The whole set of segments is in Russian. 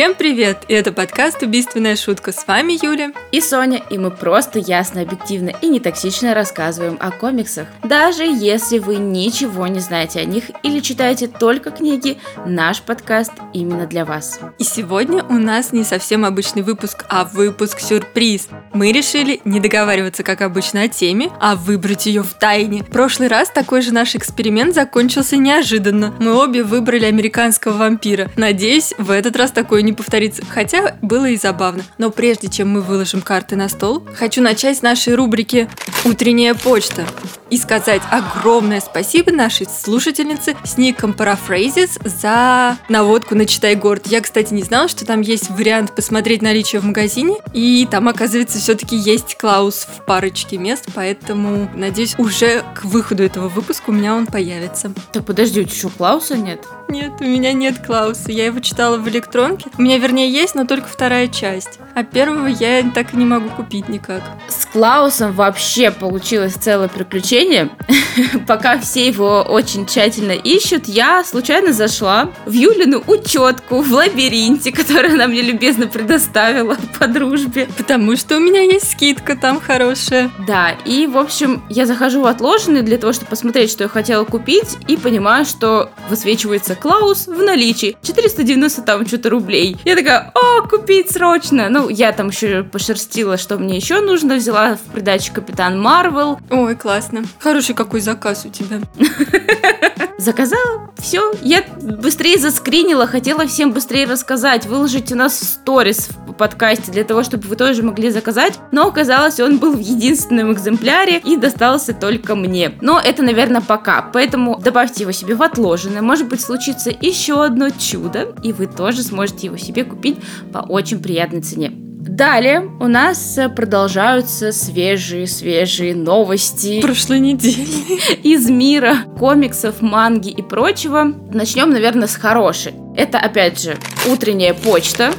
Всем привет! И это подкаст «Убийственная шутка». С вами Юля и Соня, и мы просто ясно, объективно и не токсично рассказываем о комиксах. Даже если вы ничего не знаете о них или читаете только книги, наш подкаст именно для вас. И сегодня у нас не совсем обычный выпуск, а выпуск-сюрприз. Мы решили не договариваться, как обычно, о теме, а выбрать ее в тайне. В прошлый раз такой же наш эксперимент закончился неожиданно. Мы обе выбрали американского вампира. Надеюсь, в этот раз такой такое не повторится. Хотя было и забавно. Но прежде чем мы выложим карты на стол, хочу начать с нашей рубрики «Утренняя почта» и сказать огромное спасибо нашей слушательнице с ником Paraphrasис за наводку на «Читай город». Я, кстати, не знала, что там есть вариант посмотреть наличие в магазине, и там, оказывается, все-таки есть Клаус в парочке мест, поэтому, надеюсь, уже к выходу этого выпуска у меня он появится. Так подожди, у тебя еще Клауса нет? Нет, у меня нет Клауса. Я его читала в электронке. У меня, вернее, есть, но только вторая часть. А первого я так и не могу купить никак. С Клаусом вообще получилось целое приключение. Пока все его очень тщательно ищут, я случайно зашла в Юлину учетку в лабиринте, которую она мне любезно предоставила по дружбе. Потому что у меня есть скидка там хорошая. Да, и, в общем, я захожу в отложенный для того, чтобы посмотреть, что я хотела купить, и понимаю, что высвечивается Клаус в наличии. 490 там что-то рублей. Я такая, о, купить срочно. Ну, я там еще пошерстила, что мне еще нужно. Взяла в придачу Капитан Марвел. Ой, классно. Хороший какой заказ у тебя. Заказала, все. Я быстрее заскринила, хотела всем быстрее рассказать, выложить у нас сторис в подкасте для того, чтобы вы тоже могли заказать. Но оказалось, он был в единственном экземпляре и достался только мне. Но это, наверное, пока. Поэтому добавьте его себе в отложенное. Может быть, случится еще одно чудо, и вы тоже сможете его себе купить по очень приятной цене. Далее у нас продолжаются свежие-свежие новости. Прошлой недели. Из мира комиксов, манги и прочего. Начнем, наверное, с хорошей. Это, опять же, утренняя почта.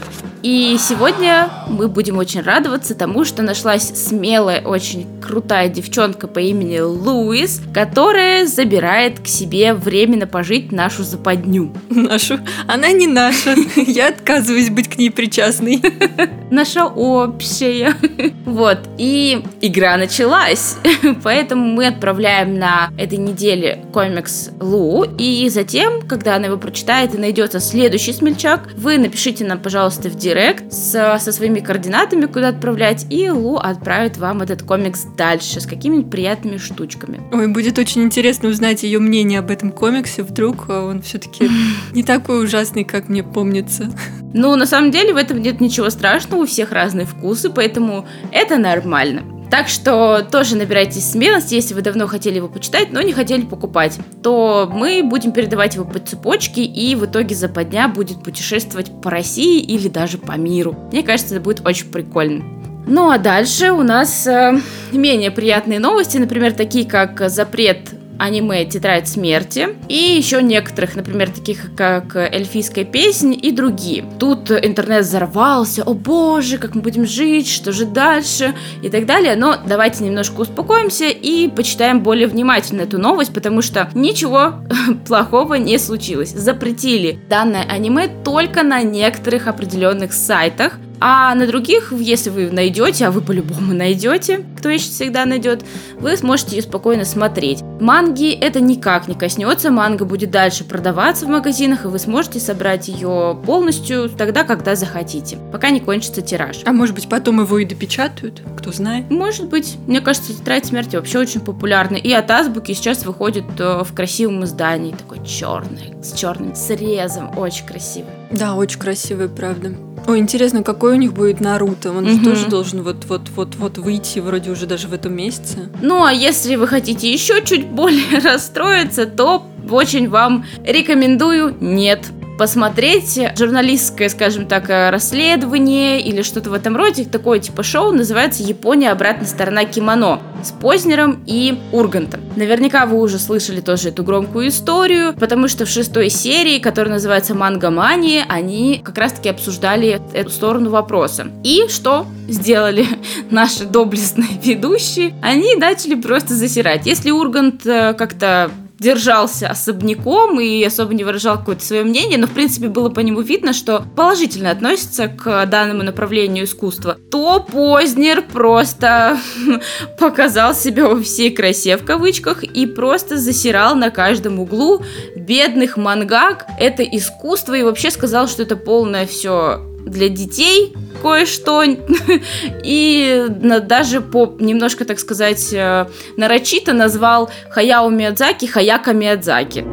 И сегодня мы будем очень радоваться тому, что нашлась смелая, очень крутая девчонка по имени Луис, которая забирает к себе временно пожить нашу западню. Нашу? Она не наша. Я отказываюсь быть к ней причастной. Наша общая. Вот. И игра началась. Поэтому мы отправляем на этой неделе комикс Лу. И затем, когда она его прочитает и найдется следующий смельчак, вы напишите нам, пожалуйста, в директ со, со своими координатами, куда отправлять, и Лу отправит вам этот комикс дальше с какими-нибудь приятными штучками. Ой, будет очень интересно узнать ее мнение об этом комиксе. Вдруг он все-таки не такой ужасный, как мне помнится. Ну, на самом деле в этом нет ничего страшного, у всех разные вкусы, поэтому это нормально. Так что тоже набирайтесь смелости, если вы давно хотели его почитать, но не хотели покупать, то мы будем передавать его по цепочке, и в итоге западня будет путешествовать по России или даже по миру. Мне кажется, это будет очень прикольно. Ну а дальше у нас э, менее приятные новости, например, такие как запрет аниме «Тетрадь смерти» и еще некоторых, например, таких как «Эльфийская песня» и другие. Тут интернет взорвался, о боже, как мы будем жить, что же дальше и так далее, но давайте немножко успокоимся и почитаем более внимательно эту новость, потому что ничего плохого не случилось. Запретили данное аниме только на некоторых определенных сайтах, а на других, если вы найдете, а вы по-любому найдете, кто ищет, всегда найдет, вы сможете ее спокойно смотреть. Манги это никак не коснется, манга будет дальше продаваться в магазинах, и вы сможете собрать ее полностью тогда, когда захотите, пока не кончится тираж. А может быть потом его и допечатают, кто знает? Может быть. Мне кажется, тетрадь смерти вообще очень популярна. И от азбуки сейчас выходит э, в красивом издании, такой черный, с черным срезом, очень красивый. Да, очень красивый, правда. Ой, интересно, какой у них будет Наруто? Он угу. же тоже должен вот-вот-вот-вот выйти вроде уже даже в этом месяце. Ну, а если вы хотите еще чуть более расстроиться, то очень вам рекомендую нет посмотреть журналистское, скажем так, расследование или что-то в этом роде. Такое типа шоу называется «Япония. Обратная сторона кимоно» с Познером и Ургантом. Наверняка вы уже слышали тоже эту громкую историю, потому что в шестой серии, которая называется «Манга Мания», они как раз-таки обсуждали эту сторону вопроса. И что сделали наши доблестные ведущие? Они начали просто засирать. Если Ургант э, как-то держался особняком и особо не выражал какое-то свое мнение, но, в принципе, было по нему видно, что положительно относится к данному направлению искусства, то Познер просто показал себя во всей красе, в кавычках, и просто засирал на каждом углу бедных мангак. Это искусство, и вообще сказал, что это полное все для детей кое-что. И даже по немножко, так сказать, э, нарочито назвал Хаяо Миядзаки Хаяка Миядзаки.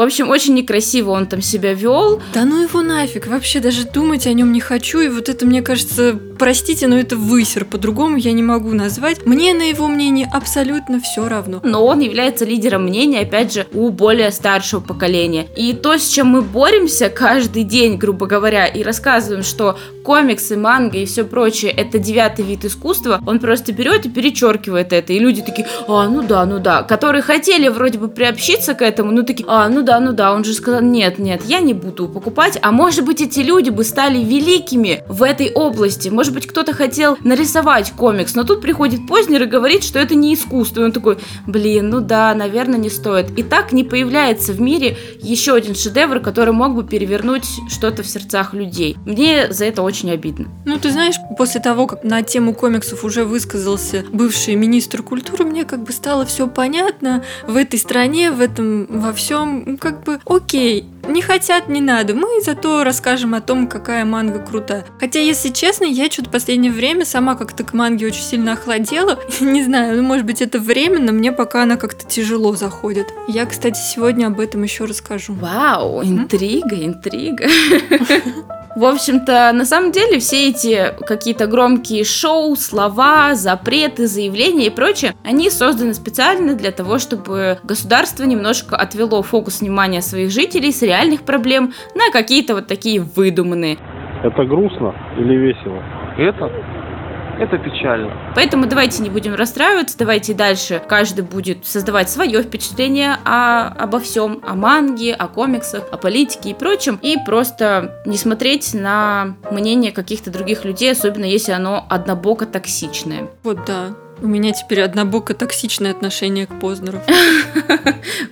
В общем, очень некрасиво он там себя вел. Да ну его нафиг, вообще даже думать о нем не хочу. И вот это, мне кажется, простите, но это высер, по-другому я не могу назвать. Мне на его мнение абсолютно все равно. Но он является лидером мнения, опять же, у более старшего поколения. И то, с чем мы боремся каждый день, грубо говоря, и рассказываем, что комиксы, манга и все прочее это девятый вид искусства, он просто берет и перечеркивает это. И люди такие, а, ну да, ну да, которые хотели вроде бы приобщиться к этому, ну такие, а, ну да, да, ну да, он же сказал, нет, нет, я не буду покупать, а может быть эти люди бы стали великими в этой области, может быть кто-то хотел нарисовать комикс, но тут приходит Познер и говорит, что это не искусство, и он такой, блин, ну да, наверное, не стоит. И так не появляется в мире еще один шедевр, который мог бы перевернуть что-то в сердцах людей. Мне за это очень обидно. Ну, ты знаешь, после того, как на тему комиксов уже высказался бывший министр культуры, мне как бы стало все понятно в этой стране, в этом, во всем как бы окей, не хотят, не надо. Мы зато расскажем о том, какая манга крутая. Хотя, если честно, я что-то в последнее время сама как-то к манге очень сильно охладела. не знаю, ну, может быть, это временно, мне пока она как-то тяжело заходит. Я, кстати, сегодня об этом еще расскажу. Вау, интрига, интрига. В общем-то, на самом деле, все эти какие-то громкие шоу, слова, запреты, заявления и прочее, они созданы специально для того, чтобы государство немножко отвело фокус внимания своих жителей с реальных проблем на какие-то вот такие выдуманные. Это грустно или весело? Это это печально. Поэтому давайте не будем расстраиваться, давайте дальше каждый будет создавать свое впечатление о, обо всем, о манге, о комиксах, о политике и прочем, и просто не смотреть на мнение каких-то других людей, особенно если оно однобоко токсичное. Вот да. У меня теперь однобоко токсичное отношение к Познеру.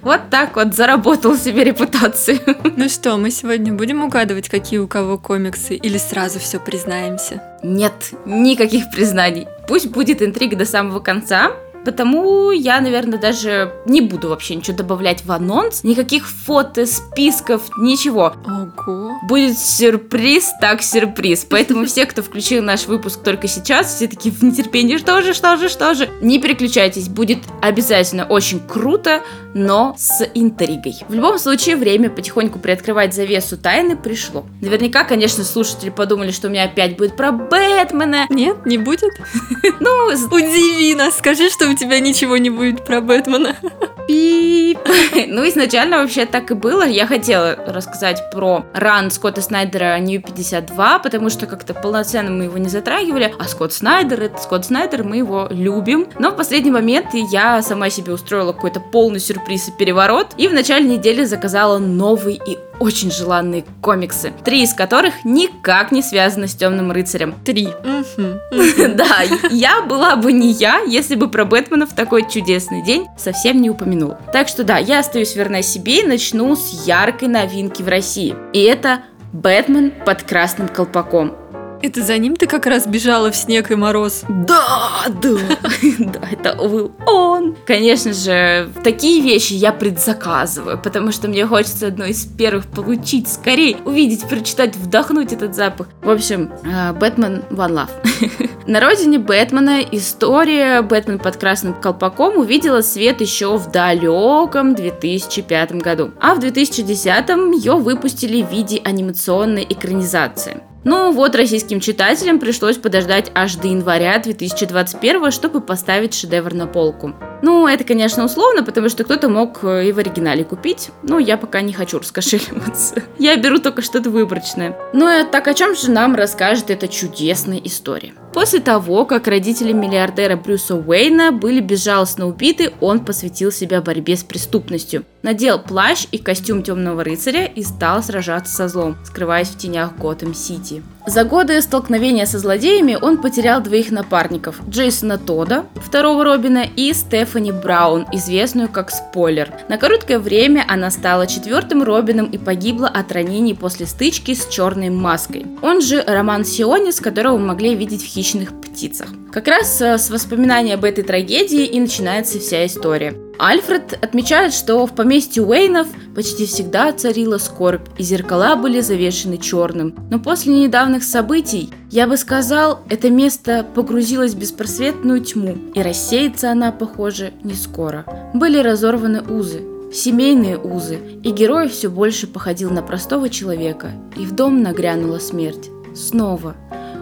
Вот так вот заработал себе репутацию. Ну что, мы сегодня будем угадывать, какие у кого комиксы, или сразу все признаемся? Нет, никаких признаний. Пусть будет интрига до самого конца, Потому я, наверное, даже не буду вообще ничего добавлять в анонс. Никаких фото, списков, ничего. Ого. Будет сюрприз, так сюрприз. Поэтому все, кто включил наш выпуск только сейчас, все такие в нетерпении, что же, что же, что же. Не переключайтесь, будет обязательно очень круто, но с интригой. В любом случае, время потихоньку приоткрывать завесу тайны пришло. Наверняка, конечно, слушатели подумали, что у меня опять будет про Бэтмена. Нет, не будет. Ну, удиви нас, скажи, что у тебя ничего не будет про Бэтмена. Пип. Ну, изначально вообще так и было. Я хотела рассказать про ран Скотта Снайдера New 52, потому что как-то полноценно мы его не затрагивали. А Скотт Снайдер, это Скотт Снайдер, мы его любим. Но в последний момент я сама себе устроила какой-то полный сюрприз и переворот. И в начале недели заказала новый и очень желанные комиксы, три из которых никак не связаны с Темным рыцарем. Три. Да, я была бы не я, если бы про Бэтмена в такой чудесный день совсем не упомянула. Так что да, я остаюсь верна себе и начну с яркой новинки в России. И это Бэтмен под красным колпаком. Это за ним ты как раз бежала в снег и мороз? Да, да, да, это был он. Конечно же, такие вещи я предзаказываю, потому что мне хочется одно из первых получить, скорее увидеть, прочитать, вдохнуть этот запах. В общем, э, Бэтмен One Love. На родине Бэтмена история «Бэтмен под красным колпаком» увидела свет еще в далеком 2005 году. А в 2010 ее выпустили в виде анимационной экранизации. Ну вот, российским читателям пришлось подождать аж до января 2021, чтобы поставить шедевр на полку. Ну, это, конечно, условно, потому что кто-то мог э, и в оригинале купить, но я пока не хочу раскошеливаться. Я беру только что-то выборочное. Ну и так о чем же нам расскажет эта чудесная история? После того, как родители миллиардера Брюса Уэйна были безжалостно убиты, он посвятил себя борьбе с преступностью. Надел плащ и костюм темного рыцаря и стал сражаться со злом, скрываясь в тенях Готэм-Сити. За годы столкновения со злодеями он потерял двоих напарников – Джейсона Тода, второго Робина, и Стеф Стефани Браун, известную как Спойлер. На короткое время она стала четвертым Робином и погибла от ранений после стычки с черной маской. Он же Роман Сионис, которого мы могли видеть в «Хищных птицах». Как раз э, с воспоминаний об этой трагедии и начинается вся история. Альфред отмечает, что в поместье Уэйнов почти всегда царила скорбь, и зеркала были завешены черным. Но после недавних событий, я бы сказал, это место погрузилось в беспросветную тьму, и рассеется она, похоже, не скоро. Были разорваны узы, семейные узы, и герой все больше походил на простого человека, и в дом нагрянула смерть. Снова.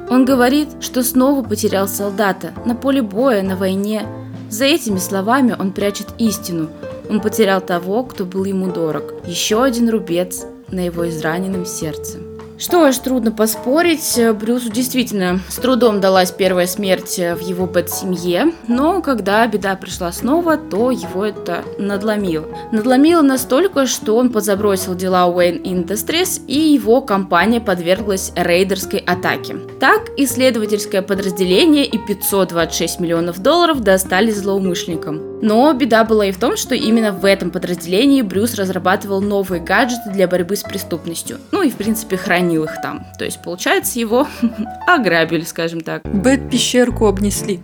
Он говорит, что снова потерял солдата на поле боя, на войне, за этими словами он прячет истину. Он потерял того, кто был ему дорог. Еще один рубец на его израненном сердце. Что ж, трудно поспорить, Брюсу действительно с трудом далась первая смерть в его бэт-семье, но когда беда пришла снова, то его это надломило. Надломило настолько, что он подзабросил дела Wayne Industries, и его компания подверглась рейдерской атаке. Так, исследовательское подразделение и 526 миллионов долларов достались злоумышленникам. Но беда была и в том, что именно в этом подразделении Брюс разрабатывал новые гаджеты для борьбы с преступностью. Ну и, в принципе, хранил их там. То есть, получается, его ограбили, скажем так. Бэт пещерку обнесли.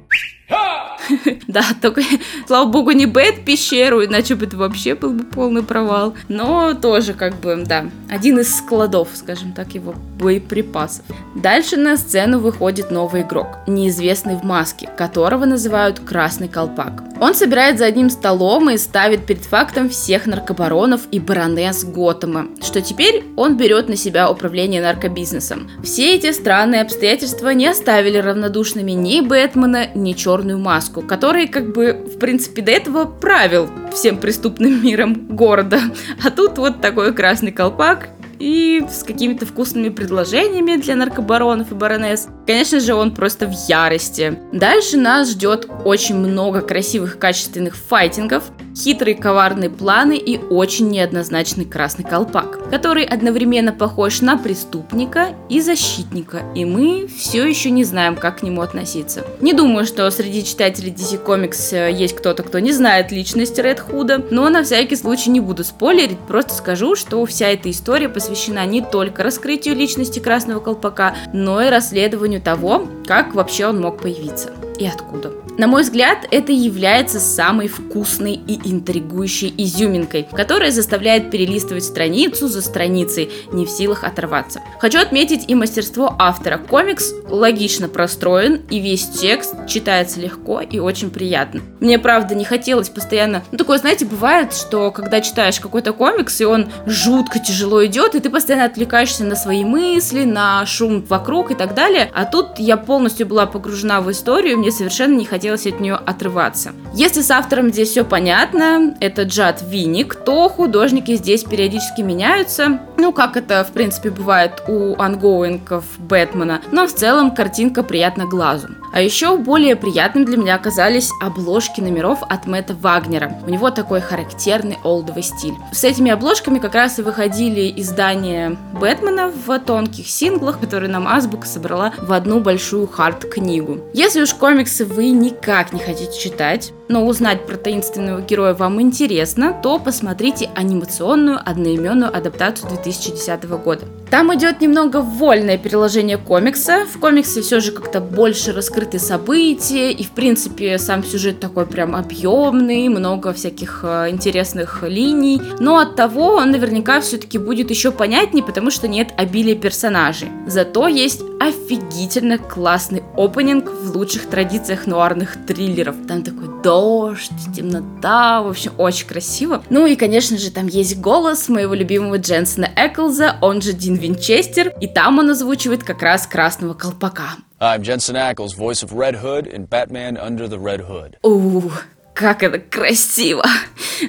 Да, только, слава богу, не Бэт пещеру, иначе бы это вообще был бы полный провал. Но тоже, как бы, да, один из складов, скажем так, его боеприпасов. Дальше на сцену выходит новый игрок, неизвестный в маске, которого называют Красный Колпак. Он собирает за одним столом и ставит перед фактом всех наркобаронов и баронесс Готэма, что теперь он берет на себя управление наркобизнесом. Все эти странные обстоятельства не оставили равнодушными ни Бэтмена, ни Черную Маску, который, как бы, в принципе, до этого правил всем преступным миром города. А тут вот такой красный колпак и с какими-то вкусными предложениями для наркобаронов и баронесс. Конечно же, он просто в ярости. Дальше нас ждет очень много красивых качественных файтингов, хитрые коварные планы и очень неоднозначный красный колпак, который одновременно похож на преступника и защитника, и мы все еще не знаем, как к нему относиться. Не думаю, что среди читателей DC Comics э, есть кто-то, кто не знает личности Ред Худа, но на всякий случай не буду спойлерить, просто скажу, что вся эта история посвящена не только раскрытию личности Красного Колпака, но и расследованию того, как вообще он мог появиться и откуда. На мой взгляд, это является самой вкусной и интригующей изюминкой, которая заставляет перелистывать страницу за страницей, не в силах оторваться. Хочу отметить и мастерство автора. Комикс логично простроен, и весь текст читается легко и очень приятно. Мне, правда, не хотелось постоянно... Ну, такое, знаете, бывает, что когда читаешь какой-то комикс, и он жутко тяжело идет, и ты постоянно отвлекаешься на свои мысли, на шум вокруг и так далее. А тут я полностью была погружена в историю, мне совершенно не хотелось от нее отрываться. Если с автором здесь все понятно, это Джад Виник, то художники здесь периодически меняются, ну, как это, в принципе, бывает у ангоингов Бэтмена, но в целом картинка приятна глазу. А еще более приятным для меня оказались обложки номеров от Мэтта Вагнера. У него такой характерный олдовый стиль. С этими обложками как раз и выходили издания Бэтмена в тонких синглах, которые нам Азбука собрала в одну большую хард-книгу. Если уж комиксы вы никак не хотите читать, но узнать про таинственного героя вам интересно, то посмотрите анимационную одноименную адаптацию 2010 года. Там идет немного вольное переложение комикса. В комиксе все же как-то больше раскрыты события, и в принципе сам сюжет такой прям объемный, много всяких э, интересных линий. Но от того он наверняка все-таки будет еще понятнее, потому что нет обилия персонажей. Зато есть офигительно классный опенинг в лучших традициях нуарных триллеров. Там такой дождь, темнота, в общем, очень красиво. Ну и, конечно же, там есть голос моего любимого Дженсона Эклза, он же Дин Винчестер, и там он озвучивает как раз Красного Колпака. I'm Jensen Ackles, voice of Red Hood in Batman Under the Red Hood. Ух, как это красиво!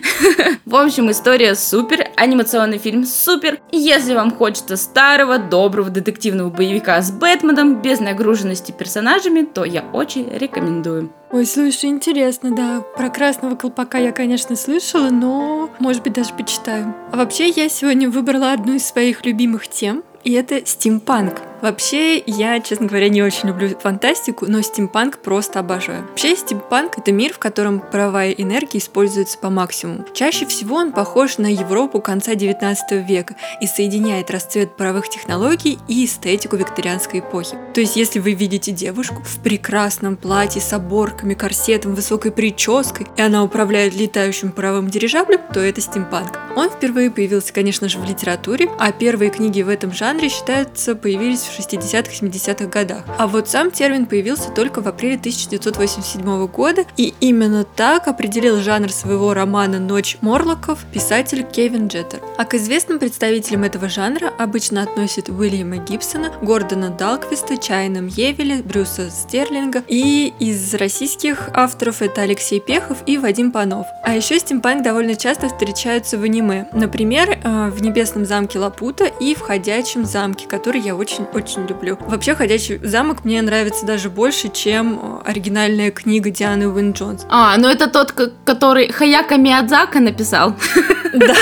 В общем, история супер, анимационный фильм супер. Если вам хочется старого, доброго детективного боевика с Бэтменом, без нагруженности персонажами, то я очень рекомендую. Ой, слушай, интересно, да. Про красного колпака я, конечно, слышала, но, может быть, даже почитаю. А вообще, я сегодня выбрала одну из своих любимых тем, и это стимпанк. Вообще, я, честно говоря, не очень люблю фантастику, но стимпанк просто обожаю. Вообще, стимпанк — это мир, в котором паровая энергия используется по максимуму. Чаще всего он похож на Европу конца 19 века и соединяет расцвет паровых технологий и эстетику викторианской эпохи. То есть, если вы видите девушку в прекрасном платье с оборками, корсетом, высокой прической, и она управляет летающим паровым дирижаблем, то это стимпанк. Он впервые появился, конечно же, в литературе, а первые книги в этом жанре, считаются, появились в 60-70-х годах. А вот сам термин появился только в апреле 1987 года, и именно так определил жанр своего романа «Ночь Морлоков» писатель Кевин Джеттер. А к известным представителям этого жанра обычно относят Уильяма Гибсона, Гордона Далквиста, Чайна Мьевеля, Брюса Стерлинга, и из российских авторов это Алексей Пехов и Вадим Панов. А еще стимпанк довольно часто встречаются в аниме. Например, э, в «Небесном замке Лапута» и в «Ходячем замке», который я очень-очень люблю. Вообще, «Ходячий замок» мне нравится даже больше, чем э, оригинальная книга Дианы Уин Джонс. А, ну это тот, который Хаяка Миядзака написал. Да,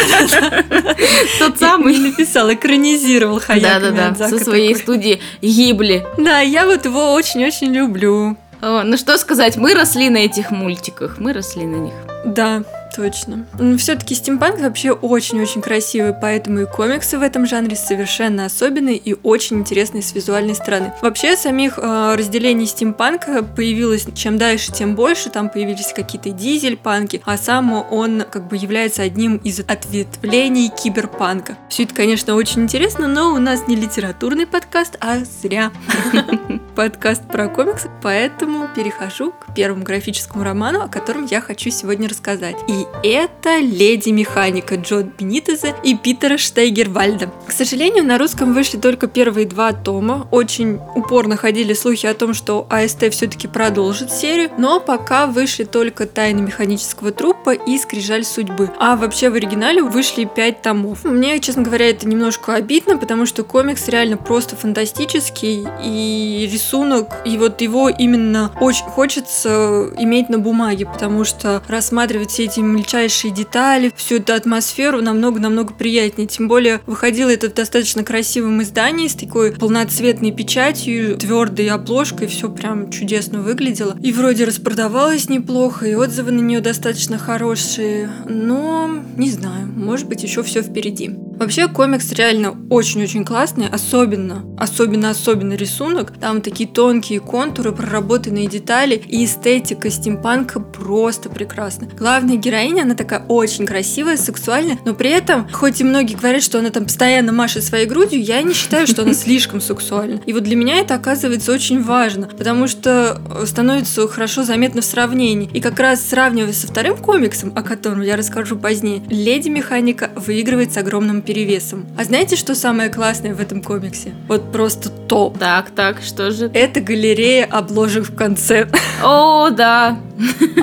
Тот самый. написал, экранизировал Хаяка Да-да-да, со своей студии Гибли. Да, я вот его очень-очень люблю. Ну что сказать, мы росли на этих мультиках, мы росли на них. Да, Точно. Но все-таки стимпанк вообще очень-очень красивый, поэтому и комиксы в этом жанре совершенно особенные и очень интересные с визуальной стороны. Вообще самих э, разделений стимпанка появилось чем дальше, тем больше. Там появились какие-то дизель-панки, а сам он как бы является одним из ответвлений киберпанка. Все это, конечно, очень интересно, но у нас не литературный подкаст, а зря подкаст про комиксы, поэтому перехожу к первому графическому роману, о котором я хочу сегодня рассказать. И это «Леди Механика» Джо Бенитеза и Питера Штейгервальда. К сожалению, на русском вышли только первые два тома. Очень упорно ходили слухи о том, что АСТ все-таки продолжит серию, но пока вышли только «Тайны механического трупа» и «Скрижаль судьбы». А вообще в оригинале вышли пять томов. Мне, честно говоря, это немножко обидно, потому что комикс реально просто фантастический, и рисунок, и вот его именно очень хочется иметь на бумаге, потому что рассматривать все эти мельчайшие детали, всю эту атмосферу намного-намного приятнее. Тем более выходило это в достаточно красивом издании с такой полноцветной печатью, твердой обложкой, все прям чудесно выглядело. И вроде распродавалось неплохо, и отзывы на нее достаточно хорошие, но не знаю, может быть еще все впереди. Вообще комикс реально очень-очень классный, особенно, особенно-особенно рисунок. Там такие тонкие контуры, проработанные детали и эстетика стимпанка просто прекрасна. Главная героиня, она такая очень красивая, сексуальная, но при этом, хоть и многие говорят, что она там постоянно машет своей грудью, я не считаю, что она слишком сексуальна. И вот для меня это оказывается очень важно, потому что становится хорошо заметно в сравнении. И как раз сравнивая со вторым комиксом, о котором я расскажу позднее, Леди Механика выигрывает с огромным перевесом. А знаете, что самое классное в этом комиксе? Вот просто топ. Так, так, что же? Это галерея обложек в конце. О, да.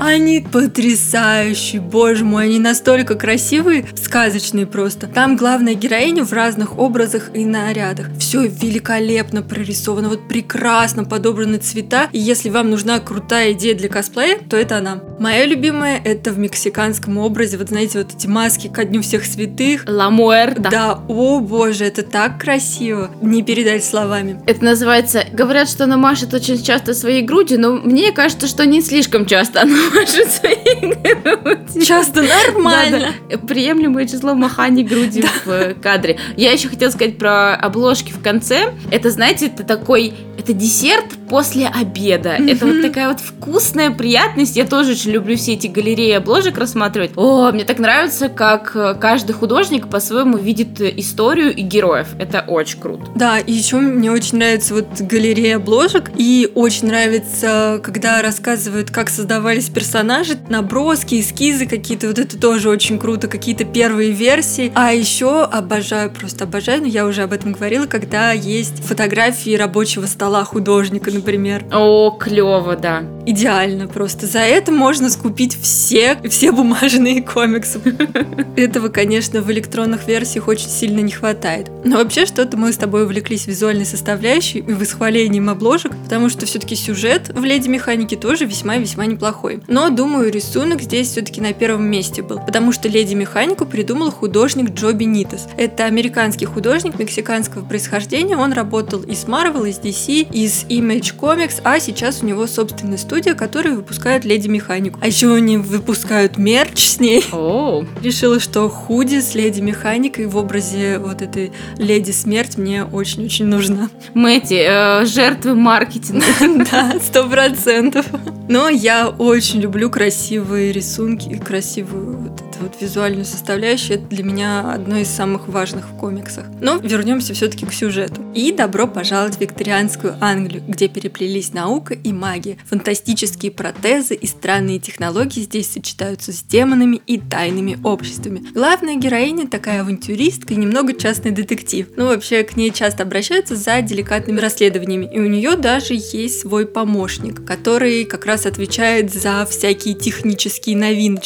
Они потрясающие, боже мой, они настолько красивые, сказочные просто. Там главная героиня в разных образах и нарядах. Все великолепно прорисовано, вот прекрасно подобраны цвета. И если вам нужна крутая идея для косплея, то это она. Моя любимая это в мексиканском образе, вот знаете, вот эти маски ко дню всех святых. Ламуэр, да. Да, о боже, это так красиво, не передать словами. Это называется, говорят, что она машет очень часто своей грудью, но мне кажется, что не слишком часто она машет своей грудью. Часто нормально. Да, да. Приемлемое число маханий груди в э, кадре. Я еще хотела сказать про обложки в конце. Это, знаете, это такой это десерт после обеда. Mm-hmm. Это вот такая вот вкусная приятность. Я тоже очень люблю все эти галереи обложек рассматривать. О, мне так нравится, как э, каждый художник по-своему видит э, историю и героев. Это очень круто. Да, и еще мне очень нравится вот галерея обложек. И очень нравится, когда рассказывают, как создавались персонажи, наброски, эскизы какие-то. Вот это тоже очень круто. Какие-то первые версии. А еще обожаю, просто обожаю, но я уже об этом говорила, когда есть фотографии рабочего стола художника, например. О, клево, да. Идеально просто. За это можно скупить все, все бумажные комиксы. Этого, конечно, в электронных версиях очень сильно не хватает. Но вообще что-то мы с тобой увлеклись визуальной составляющей и восхвалением обложек, потому что все-таки сюжет в «Леди Механике» тоже весьма-весьма неплохой. Но, думаю, рисунок здесь все-таки на первом месте был, потому что «Леди Механику» придумал художник Джо Бенитес. Это американский художник мексиканского происхождения, он работал и с Marvel, и с DC, и с Image Comics, а сейчас у него собственная студия, которая выпускает «Леди Механику». А еще они выпускают мерч с ней. О, Решила, что худи с леди механикой в образе вот этой леди смерть мне очень-очень нужна. мы эти э, жертвы маркетинга. Да, сто процентов. Но я очень люблю красивые рисунки красивую вот эту вот визуальную составляющую. Это для меня одно из самых важных в комиксах. Но вернемся все-таки к сюжету. И добро пожаловать в викторианскую Англию, где переплелись наука и магия. Фантастические протезы и странные технологии здесь сочетаются с демонами и тайными обществами. Главная героиня такая авантюристка и немного частный детектив. Ну, вообще, к ней часто обращаются за деликатными расследованиями. И у нее даже есть свой помощник, который как раз отвечает за всякие технические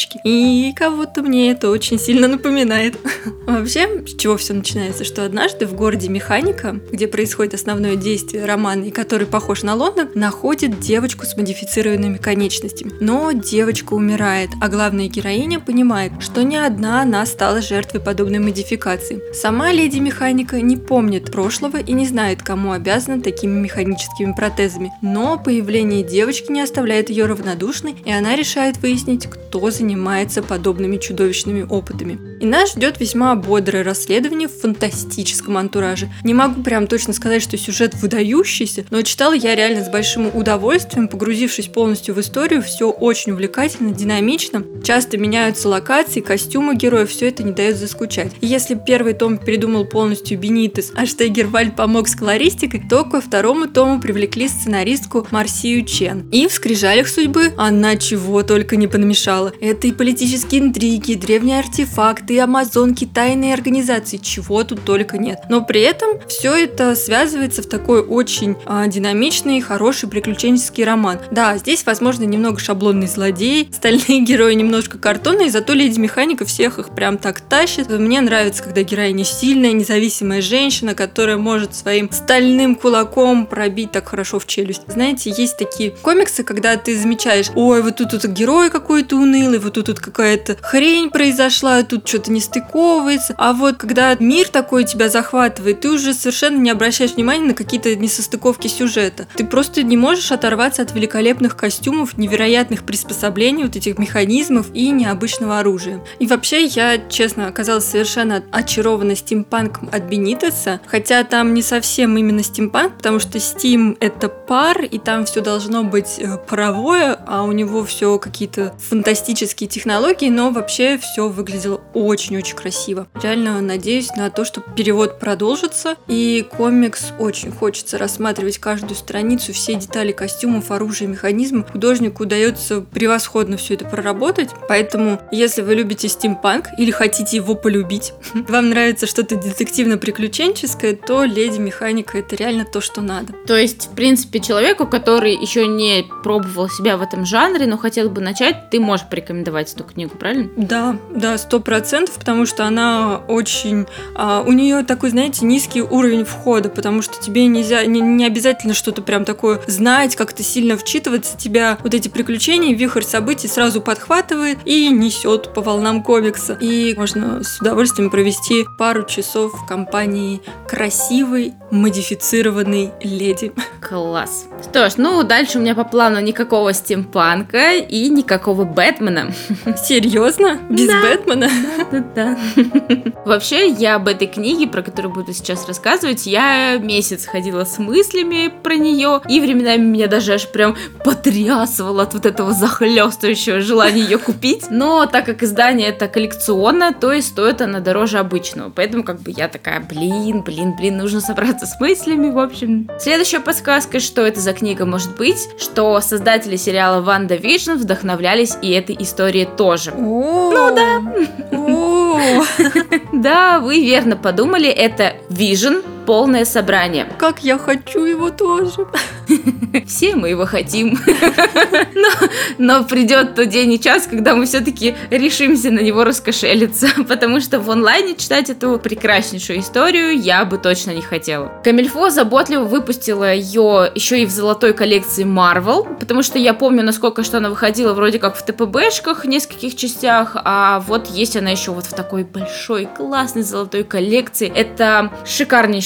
новиночки. И кого-то мне это очень сильно напоминает. Вообще, с чего все начинается? Что однажды в городе Механика, где происходит основное действие романа, и который похож на Лондон, находит девочку с модифицированными конечностями. Но девочка умирает, а главная героиня понимает, что не одна она стала жертвой подобной модификации. Сама леди Механика не помнит прошлого и не знает, кому обязана такими механическими протезами. Но появление девочки не оставляет ее равнодушной, и она решает выяснить, кто занимается подобными чудовищными опытами. И нас ждет весьма бодрое расследование в фантастическом антураже. Не могу прям точно сказать, что сюжет выдающийся, но читала я реально с большим удовольствием, погрузившись полностью в историю, все очень увлекательно, динамично. Часто меняются локации, костюмы героев, все это не дает заскучать. И если первый том придумал полностью Бенитес, а Штейгервальд помог с колористикой, то ко второму тому привлекли сценаристку Марсию Чен. И в «Скрижалях судьбы» она чего только не понамешала. Это и политические интриги, древние артефакты, и амазонки, тайные организации, чего тут только нет. Но при этом все это связывается в такой очень а, динамичный, хороший приключенческий роман. Да, здесь, возможно, немного шаблонный злодей, остальные герои немножко картонные, зато Леди Механика всех их прям так тащит. Мне нравится, когда героиня сильная, независимая женщина, которая может своим стальным кулаком пробить так хорошо в челюсть. Знаете, есть такие комиксы, когда ты замечаешь, ой, вот тут, тут герой какой-то унылый, вот тут, тут какая-то хрень произошла, тут что-то не стыковывается. А вот когда мир такой тебя захватывает, ты уже совершенно не обращаешь внимания на какие-то несостыковки сюжета. Ты просто не можешь оторваться от великолепных костюмов, невероятных приспособлений, вот этих механизмов и необычного оружия. И вообще, я, честно, оказалась совершенно очарована стимпанком от Бенитеса, хотя там не совсем именно стимпанк, потому что стим это пар, и там все должно быть э, паровое, а у него все какие-то фантастические технологии, но вообще все выглядело очень-очень красиво. Реально надеюсь на то, что перевод продолжится, и комикс очень хочется рассматривать каждую страницу, все детали костюмов, оружия, механизмов. Художнику удается превосходно все это проработать, поэтому если вы любите стимпанк или хотите его полюбить, вам нравится что-то детективно-приключенческое, то Леди Механика это реально то, что надо. То есть, в принципе, человеку, который еще не пробовал себя в этом жанре, но хотел бы начать, ты можешь порекомендовать эту книгу, правильно? Да, да, сто процентов, потому что она очень... а, у нее такой, знаете, низкий уровень входа, потому что тебе нельзя, не, не обязательно что-то прям такое знать, как-то сильно вчитываться, тебя вот эти приключения, вихрь событий сразу подхватывает и несет по волнам комикса. И можно с удовольствием провести пару часов в компании красивой, модифицированной леди. Класс. Что ж, ну дальше у меня по плану никакого стимпанка и никакого Бэтмена. Серьезно? Без Да. Бэтмена? Да-да. Вообще, я об этой книге, про которую буду сейчас рассказывать, я месяц ходила с мыслями про нее, и временами меня даже аж прям потрясывало от вот этого захлестывающего желания ее купить. Но так как издание это коллекционное, то и стоит она дороже обычного. Поэтому как бы я такая, блин, блин, блин, нужно собраться с мыслями, в общем. Следующая подсказка, что это за книга может быть, что создатели сериала WandaVision вдохновлялись и этой историей тоже. Ну да. Да, вы верно подумали, это Vision, полное собрание. Как я хочу его тоже. Все мы его хотим. Но, но придет тот день и час, когда мы все-таки решимся на него раскошелиться. Потому что в онлайне читать эту прекраснейшую историю я бы точно не хотела. Камильфо заботливо выпустила ее еще и в золотой коллекции Marvel, потому что я помню, насколько что она выходила вроде как в ТПБшках в нескольких частях, а вот есть она еще вот в такой большой, классной золотой коллекции. Это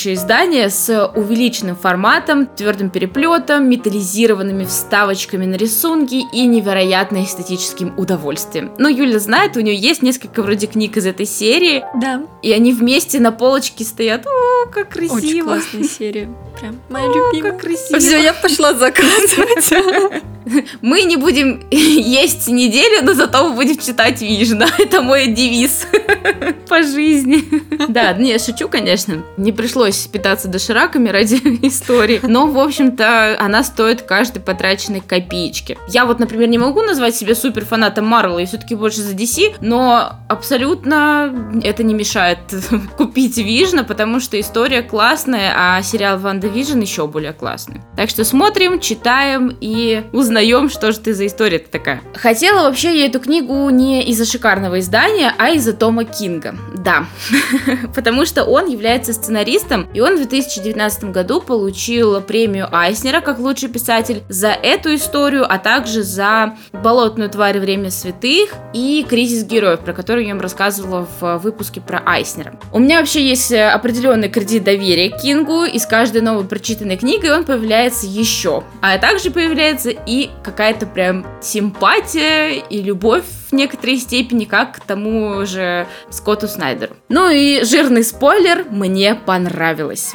шикарнейшее издание с увеличенным форматом, твердым переплетом, металлизированными вставочками на рисунки и невероятно эстетическим удовольствием. Но Юля знает, у нее есть несколько вроде книг из этой серии, Да, и они вместе на полочке стоят. О, как красиво! очень классная серия. Прям моя О, любимая. как красиво! Все, я пошла заказывать. Мы не будем есть неделю, но зато мы будем читать Вижна. Это мой девиз по жизни. Да, не, я шучу, конечно. Не пришлось питаться дошираками ради истории. Но, в общем-то, она стоит каждой потраченной копеечки. Я вот, например, не могу назвать себя супер фанатом Марвела, и все-таки больше за DC, но абсолютно это не мешает купить Вижна, потому что история классная, а сериал Ванда Вижн еще более классный. Так что смотрим, читаем и узнаем, что же ты за история такая. Хотела вообще я эту книгу не из-за шикарного издания, а из-за Тома Кинга. Да, потому что он является сценаристом, и он в 2019 году получил премию Айснера как лучший писатель за эту историю, а также за «Болотную тварь время святых» и «Кризис героев», про который я вам рассказывала в выпуске про Айснера. У меня вообще есть определенный кредит доверия Кингу, и с каждой новой прочитанной книгой он появляется еще. А также появляется и какая-то прям симпатия и любовь в некоторой степени, как к тому же Скотту Снайдеру. Ну и жирный спойлер, мне понравилось.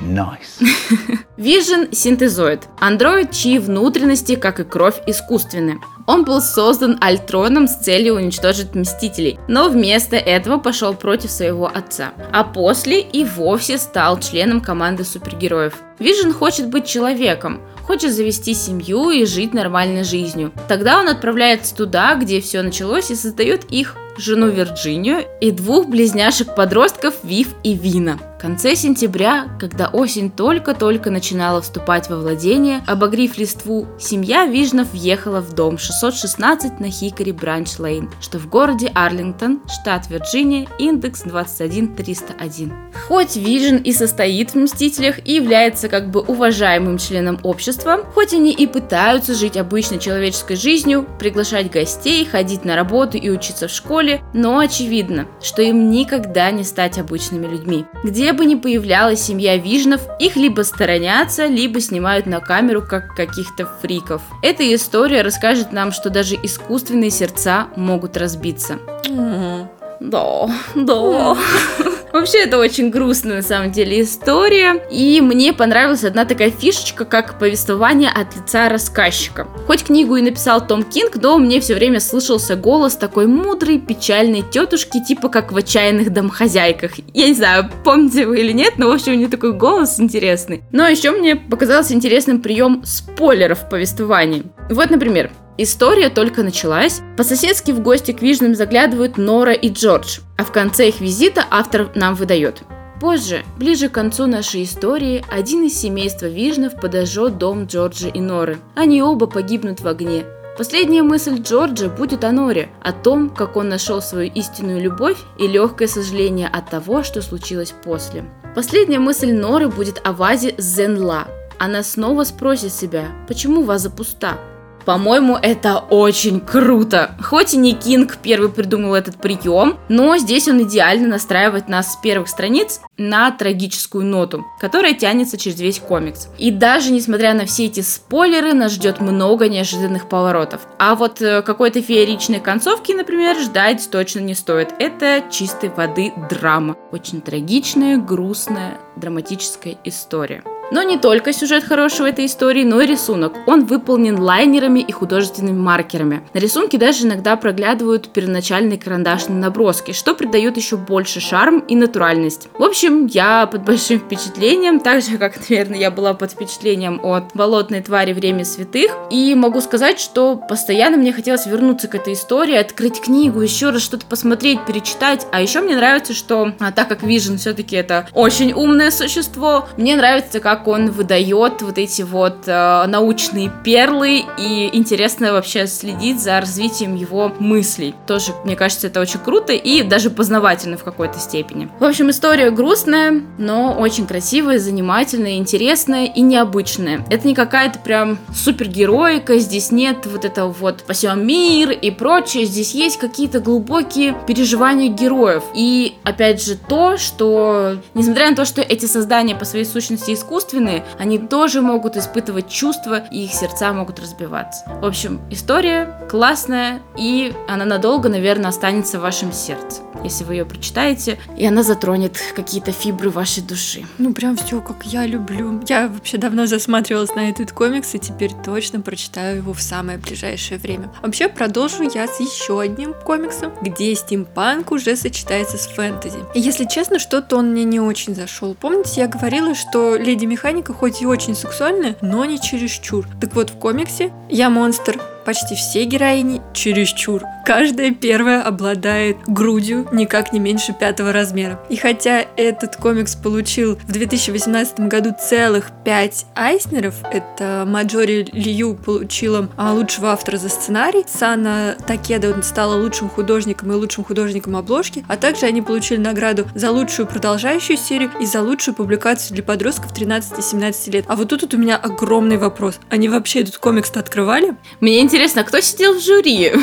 Nice. Vision – синтезоид. Андроид, чьи внутренности, как и кровь, искусственны. Он был создан Альтроном с целью уничтожить Мстителей, но вместо этого пошел против своего отца. А после и вовсе стал членом команды супергероев. Vision хочет быть человеком, хочет завести семью и жить нормальной жизнью. Тогда он отправляется туда, где все началось, и создает их жену Вирджинию и двух близняшек-подростков Вив и Вина. В конце сентября, когда осень только-только начинала вступать во владение, обогрив листву, семья Вижнов въехала в дом 616 на Хикори Бранч Лейн, что в городе Арлингтон, штат Вирджиния, индекс 21301. Хоть Вижн и состоит в Мстителях и является как бы уважаемым членом общества, хоть они и пытаются жить обычной человеческой жизнью, приглашать гостей, ходить на работу и учиться в школе, но очевидно, что им никогда не стать обычными людьми. Где бы ни появлялась семья Вижнов, их либо сторонятся, либо снимают на камеру как каких-то фриков. Эта история расскажет нам, что даже искусственные сердца могут разбиться. Да, да. Вообще, это очень грустная, на самом деле, история. И мне понравилась одна такая фишечка, как повествование от лица рассказчика. Хоть книгу и написал Том Кинг, но мне все время слышался голос такой мудрой, печальной тетушки, типа как в «Отчаянных домохозяйках». Я не знаю, помните вы или нет, но, в общем, у нее такой голос интересный. Но еще мне показался интересным прием спойлеров в повествовании. Вот, например, История только началась. По-соседски в гости к Вижным заглядывают Нора и Джордж, а в конце их визита автор нам выдает. Позже, ближе к концу нашей истории, один из семейства Вижнов подожжет дом Джорджа и Норы. Они оба погибнут в огне. Последняя мысль Джорджа будет о Норе, о том, как он нашел свою истинную любовь и легкое сожаление от того, что случилось после. Последняя мысль Норы будет о вазе Зенла. Она снова спросит себя, почему ваза пуста? По-моему, это очень круто. Хоть и не Кинг первый придумал этот прием, но здесь он идеально настраивает нас с первых страниц на трагическую ноту, которая тянется через весь комикс. И даже несмотря на все эти спойлеры, нас ждет много неожиданных поворотов. А вот э, какой-то фееричной концовки, например, ждать точно не стоит. Это чистой воды драма. Очень трагичная, грустная, драматическая история. Но не только сюжет хороший в этой истории, но и рисунок. Он выполнен лайнерами и художественными маркерами. На рисунке даже иногда проглядывают первоначальные карандашные наброски, что придает еще больше шарм и натуральность. В общем, я под большим впечатлением, так же, как, наверное, я была под впечатлением от «Болотной твари. Время святых». И могу сказать, что постоянно мне хотелось вернуться к этой истории, открыть книгу, еще раз что-то посмотреть, перечитать. А еще мне нравится, что, а, так как Вижен все-таки это очень умное существо, мне нравится, как он выдает вот эти вот э, научные перлы, и интересно вообще следить за развитием его мыслей. Тоже, мне кажется, это очень круто и даже познавательно в какой-то степени. В общем, история грустная, но очень красивая, занимательная, интересная и необычная. Это не какая-то прям супергероика, здесь нет вот этого вот спасем мир и прочее. Здесь есть какие-то глубокие переживания героев. И, опять же, то, что, несмотря на то, что эти создания по своей сущности искусственные, они тоже могут испытывать чувства, и их сердца могут разбиваться. В общем, история классная, и она надолго, наверное, останется в вашем сердце, если вы ее прочитаете, и она затронет какие-то фибры вашей души. Ну, прям все, как я люблю. Я вообще давно засматривалась на этот комикс, и теперь точно прочитаю его в самое ближайшее время. Вообще, продолжу я с еще одним комиксом, где стимпанк уже сочетается с фэнтези. И если честно, что-то он мне не очень зашел. Помните, я говорила, что Леди Механика хоть и очень сексуальная, но не чересчур. Так вот, в комиксе я монстр почти все героини чересчур. Каждая первая обладает грудью никак не меньше пятого размера. И хотя этот комикс получил в 2018 году целых пять Айснеров, это Маджори Лью получила лучшего автора за сценарий, Сана Такеда стала лучшим художником и лучшим художником обложки, а также они получили награду за лучшую продолжающую серию и за лучшую публикацию для подростков 13-17 лет. А вот тут, тут у меня огромный вопрос. Они вообще этот комикс-то открывали? Мне интересно, интересно, кто сидел в жюри?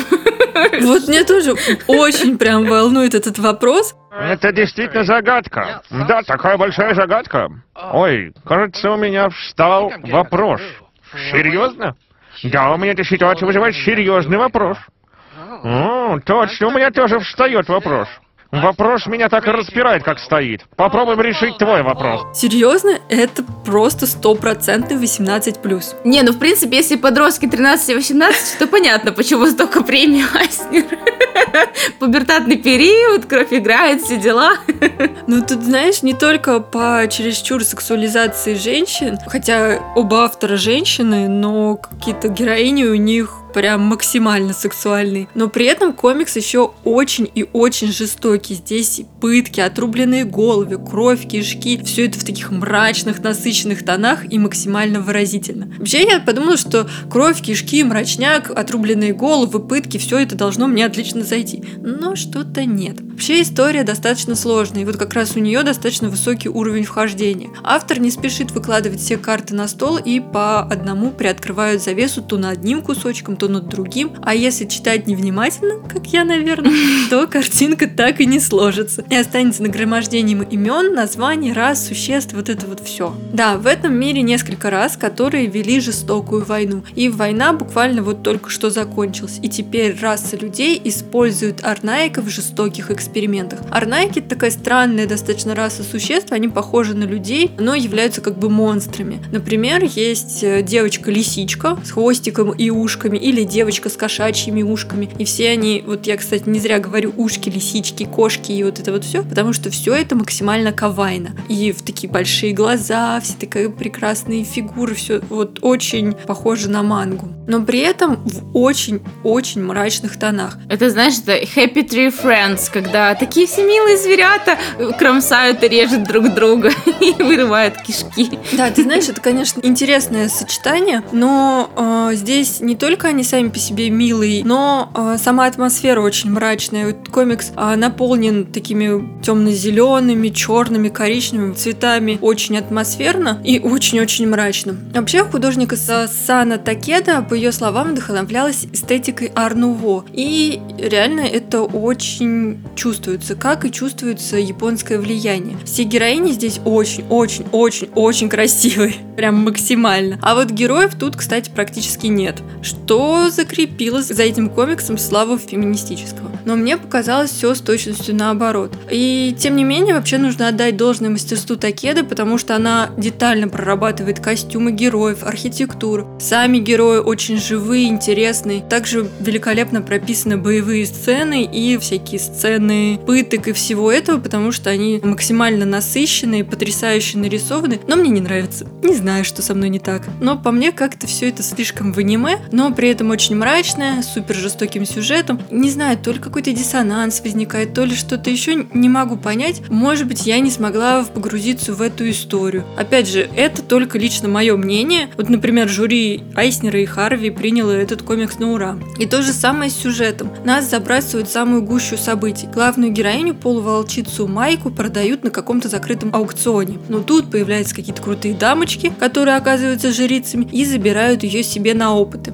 Вот мне тоже очень прям волнует этот вопрос. Это действительно загадка. Да, такая большая загадка. Ой, кажется, у меня встал вопрос. Серьезно? Да, у меня эта ситуация вызывает серьезный вопрос. О, точно, у меня тоже встает вопрос. Вопрос меня так и распирает, как стоит. Попробуем решить твой вопрос. Серьезно? Это просто стопроцентный 18+. Не, ну в принципе, если подростки 13-18, то понятно, почему столько премий Айснер. Пубертатный период, кровь играет, все дела. Ну, тут, знаешь, не только по чересчур сексуализации женщин, хотя оба автора женщины, но какие-то героини у них прям максимально сексуальный. Но при этом комикс еще очень и очень жестокий. Здесь пытки, отрубленные головы, кровь, кишки. Все это в таких мрачных, насыщенных тонах и максимально выразительно. Вообще я подумала, что кровь, кишки, мрачняк, отрубленные головы, пытки, все это должно мне отлично зайти. Но что-то нет. Вообще история достаточно сложная, и вот как раз у нее достаточно высокий уровень вхождения. Автор не спешит выкладывать все карты на стол и по одному приоткрывают завесу то на одним кусочком, то то над другим. А если читать невнимательно, как я, наверное, то картинка так и не сложится. И останется нагромождением имен, названий, рас, существ, вот это вот все. Да, в этом мире несколько раз, которые вели жестокую войну. И война буквально вот только что закончилась. И теперь раса людей используют арнаиков в жестоких экспериментах. Арнаики это такая странная достаточно раса существ, они похожи на людей, но являются как бы монстрами. Например, есть э, девочка-лисичка с хвостиком и ушками, или или девочка с кошачьими ушками. И все они, вот я, кстати, не зря говорю ушки, лисички, кошки и вот это вот все, потому что все это максимально кавайно. И в такие большие глаза, все такие прекрасные фигуры, все вот очень похоже на мангу. Но при этом в очень-очень мрачных тонах. Это, знаешь, это Happy Tree Friends, когда такие все милые зверята кромсают и режут друг друга и вырывают кишки. Да, ты знаешь, это, конечно, интересное сочетание, но э, здесь не только они сами по себе милые, но э, сама атмосфера очень мрачная. Вот комикс э, наполнен такими темно-зелеными, черными, коричневыми цветами. Очень атмосферно и очень-очень мрачно. Вообще художника Сана Такеда, по ее словам, вдохновлялась эстетикой Арнуво. И реально это очень чувствуется, как и чувствуется японское влияние. Все героини здесь очень-очень-очень-очень красивые. Прям максимально. А вот героев тут, кстати, практически нет. Что закрепилось за этим комиксом славу феминистического. но мне показалось все с точностью наоборот. И тем не менее, вообще нужно отдать должное мастерству Такеды, потому что она детально прорабатывает костюмы героев, архитектуру. Сами герои очень живые, интересные. Также великолепно прописаны боевые сцены и всякие сцены пыток и всего этого, потому что они максимально насыщенные, потрясающе нарисованы. Но мне не нравится. Не знаю, что со мной не так. Но по мне как-то все это слишком в аниме, но при этом очень мрачное, супер жестоким сюжетом. Не знаю, то ли какой-то диссонанс возникает, то ли что-то еще не могу понять. Может быть, я не смогла погрузиться в эту историю. Опять же, это только лично мое мнение. Вот, например, жюри Айснера и Харви приняло этот комикс на ура. И то же самое с сюжетом. Нас забрасывают в самую гущу событий. Главную героиню, полуволчицу Майку, продают на каком-то закрытом аукционе. Но тут появляются какие-то крутые дамочки, которые оказываются жрицами и забирают ее себе на опыты.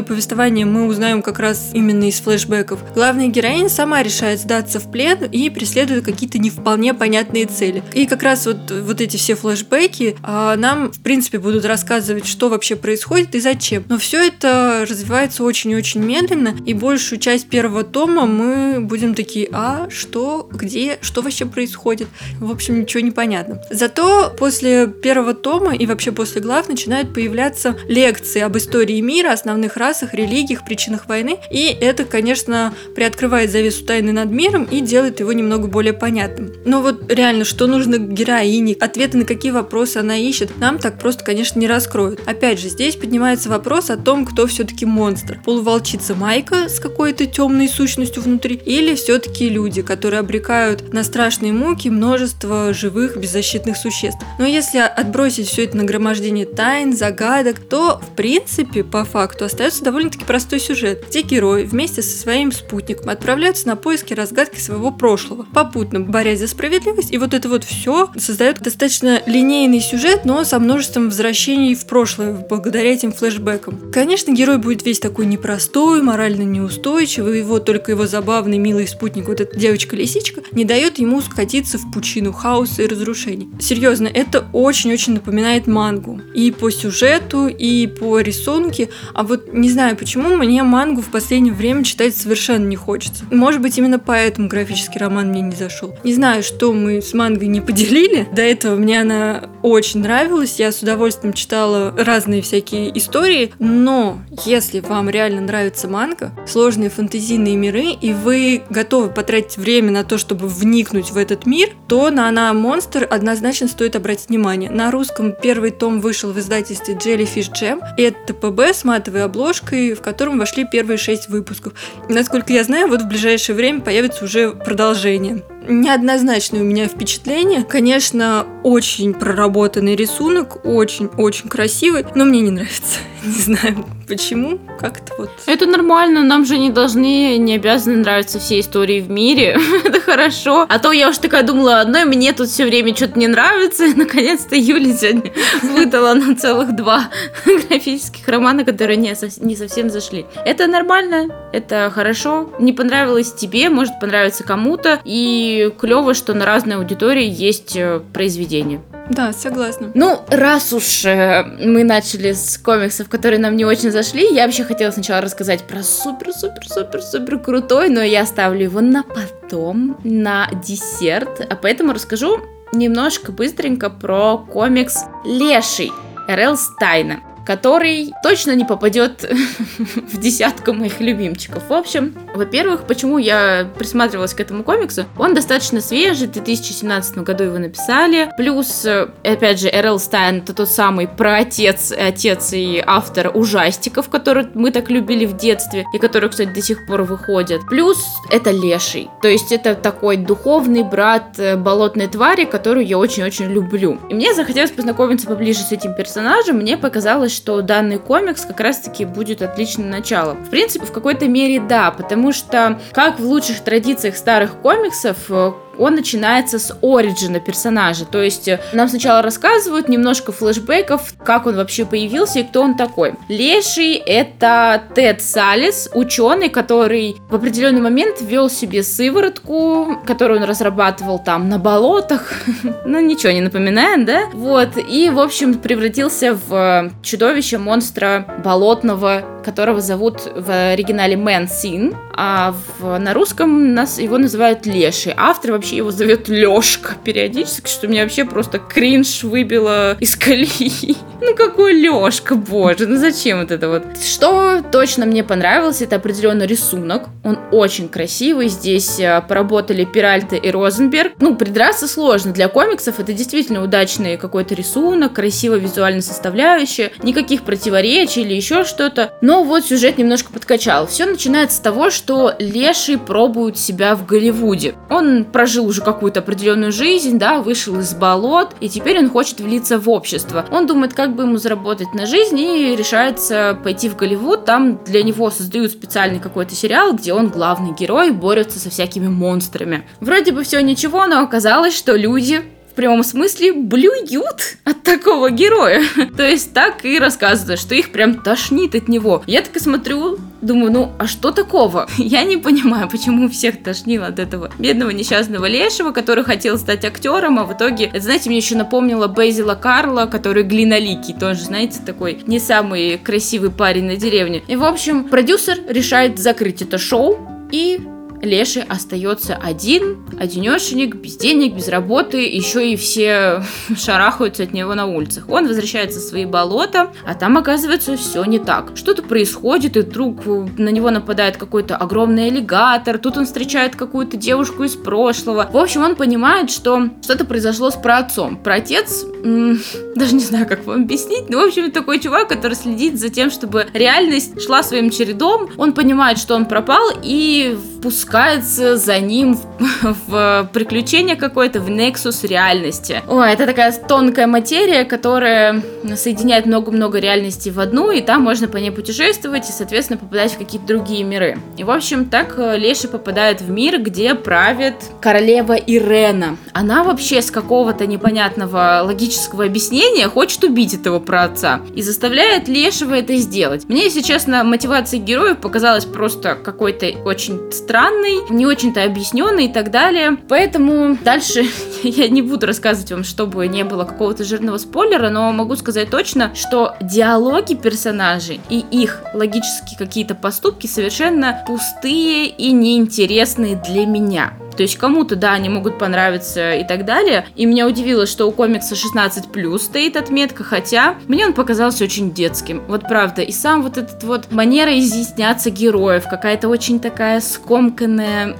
Основное повествование мы узнаем как раз именно из флешбеков. Главная героиня сама решает сдаться в плен и преследует какие-то не вполне понятные цели. И как раз вот, вот эти все флешбеки а, нам, в принципе, будут рассказывать, что вообще происходит и зачем. Но все это развивается очень-очень медленно, и большую часть первого тома мы будем такие, а что, где, что вообще происходит? В общем, ничего не понятно. Зато после первого тома и вообще после глав начинают появляться лекции об истории мира, основных расах, религиях, причинах войны, и это, конечно, приоткрывает завесу тайны над миром и делает его немного более понятным. Но вот реально, что нужно героине, ответы на какие вопросы она ищет, нам так просто, конечно, не раскроют. Опять же, здесь поднимается вопрос о том, кто все-таки монстр. Полуволчица Майка с какой-то темной сущностью внутри, или все-таки люди, которые обрекают на страшные муки множество живых беззащитных существ. Но если отбросить все это нагромождение тайн, загадок, то, в принципе, по факту остается довольно-таки простой сюжет, где герой вместе со своим спутником отправляются на поиски разгадки своего прошлого, попутно борясь за справедливость, и вот это вот все создает достаточно линейный сюжет, но со множеством возвращений в прошлое, благодаря этим флешбекам. Конечно, герой будет весь такой непростой, морально неустойчивый, его только его забавный, милый спутник, вот эта девочка-лисичка, не дает ему скатиться в пучину хаоса и разрушений. Серьезно, это очень-очень напоминает мангу. И по сюжету, и по рисунке. А вот не знаю почему, мне мангу в последнее время читать совершенно не хочется. Может быть, именно поэтому графический роман мне не зашел. Не знаю, что мы с мангой не поделили. До этого мне она очень нравилась. Я с удовольствием читала разные всякие истории. Но если вам реально нравится манга, сложные фэнтезийные миры, и вы готовы потратить время на то, чтобы вникнуть в этот мир, то на она монстр однозначно стоит обратить внимание. На русском первый том вышел в издательстве Jellyfish Jam. Это ТПБ с матовой обложкой, в котором вошли первые шесть выпусков. Насколько я знаю, вот в ближайшее время появится уже продолжение неоднозначное у меня впечатление. Конечно, очень проработанный рисунок, очень-очень красивый, но мне не нравится. Не знаю почему, как-то вот. Это нормально, нам же не должны, не обязаны нравиться все истории в мире. Это хорошо. А то я уж такая думала, одной мне тут все время что-то не нравится. Наконец-то Юля сегодня выдала нам целых два графических романа, которые не, не совсем зашли. Это нормально, это хорошо. Не понравилось тебе, может понравиться кому-то. И клево, что на разной аудитории есть э, произведения. Да, согласна. Ну, раз уж э, мы начали с комиксов, которые нам не очень зашли, я вообще хотела сначала рассказать про супер-супер-супер-супер крутой, но я оставлю его на потом, на десерт. А поэтому расскажу немножко быстренько про комикс «Леший» Р.Л. Стайна который точно не попадет в десятку моих любимчиков. В общем, во-первых, почему я присматривалась к этому комиксу? Он достаточно свежий, в 2017 году его написали. Плюс, опять же, Эрл Стайн это тот самый проотец, отец и автор ужастиков, которые мы так любили в детстве, и которые, кстати, до сих пор выходят. Плюс это Леший. То есть это такой духовный брат э, болотной твари, которую я очень-очень люблю. И мне захотелось познакомиться поближе с этим персонажем. Мне показалось, что данный комикс как раз-таки будет отличным началом. В принципе, в какой-то мере да, потому что, как в лучших традициях старых комиксов, э, он начинается с оригина персонажа. То есть э, нам сначала рассказывают немножко флешбеков, как он вообще появился и кто он такой. Леший — это Тед Салис, ученый, который в определенный момент ввел себе сыворотку, которую он разрабатывал там на болотах. ну, ничего не напоминает, да? Вот. И, в общем, превратился в э, чудовище, монстра болотного которого зовут в оригинале Мэн Син, а на русском нас его называют Леший. Автор вообще его зовет Лешка периодически, что меня вообще просто кринж выбило из колеи. Ну какой Лешка, боже, ну зачем вот это вот? Что точно мне понравилось, это определенно рисунок. Он очень красивый. Здесь э, поработали Пиральта и Розенберг. Ну, придраться сложно. Для комиксов это действительно удачный какой-то рисунок, красивая визуальная составляющая, никаких противоречий или еще что-то. Но вот сюжет немножко подкачал. Все начинается с того, что Леший пробует себя в Голливуде. Он прожил уже какую-то определенную жизнь, да, вышел из болот, и теперь он хочет влиться в общество. Он думает, как бы ему заработать на жизнь, и решается пойти в Голливуд. Там для него создают специальный какой-то сериал, где он главный герой, борется со всякими монстрами. Вроде бы все ничего, но оказалось, что люди в прямом смысле блюют от такого героя. То есть так и рассказывают, что их прям тошнит от него. Я так и смотрю, думаю, ну а что такого? Я не понимаю, почему всех тошнило от этого бедного несчастного лешего, который хотел стать актером, а в итоге, это, знаете, мне еще напомнило Бейзила Карла, который глиноликий, тоже, знаете, такой не самый красивый парень на деревне. И, в общем, продюсер решает закрыть это шоу, и Леший остается один, одинешенек, без денег, без работы, еще и все шарахаются от него на улицах. Он возвращается в свои болота, а там оказывается все не так. Что-то происходит, и вдруг на него нападает какой-то огромный аллигатор, тут он встречает какую-то девушку из прошлого. В общем, он понимает, что что-то произошло с праотцом. Праотец, м- даже не знаю, как вам объяснить, но, в общем, такой чувак, который следит за тем, чтобы реальность шла своим чередом. Он понимает, что он пропал, и впускает пускается за ним в, в приключение какое-то, в нексус реальности. Ой, это такая тонкая материя, которая соединяет много-много реальностей в одну, и там можно по ней путешествовать и, соответственно, попадать в какие-то другие миры. И, в общем, так э, Леший попадает в мир, где правит королева Ирена. Она вообще с какого-то непонятного логического объяснения хочет убить этого праотца и заставляет Лешего это сделать. Мне, если честно, мотивация героев показалась просто какой-то очень странной, странный, не очень-то объясненный и так далее. Поэтому дальше я не буду рассказывать вам, чтобы не было какого-то жирного спойлера, но могу сказать точно, что диалоги персонажей и их логические какие-то поступки совершенно пустые и неинтересные для меня. То есть кому-то, да, они могут понравиться и так далее. И меня удивило, что у комикса 16+, стоит отметка, хотя мне он показался очень детским. Вот правда. И сам вот этот вот манера изъясняться героев, какая-то очень такая скомканная,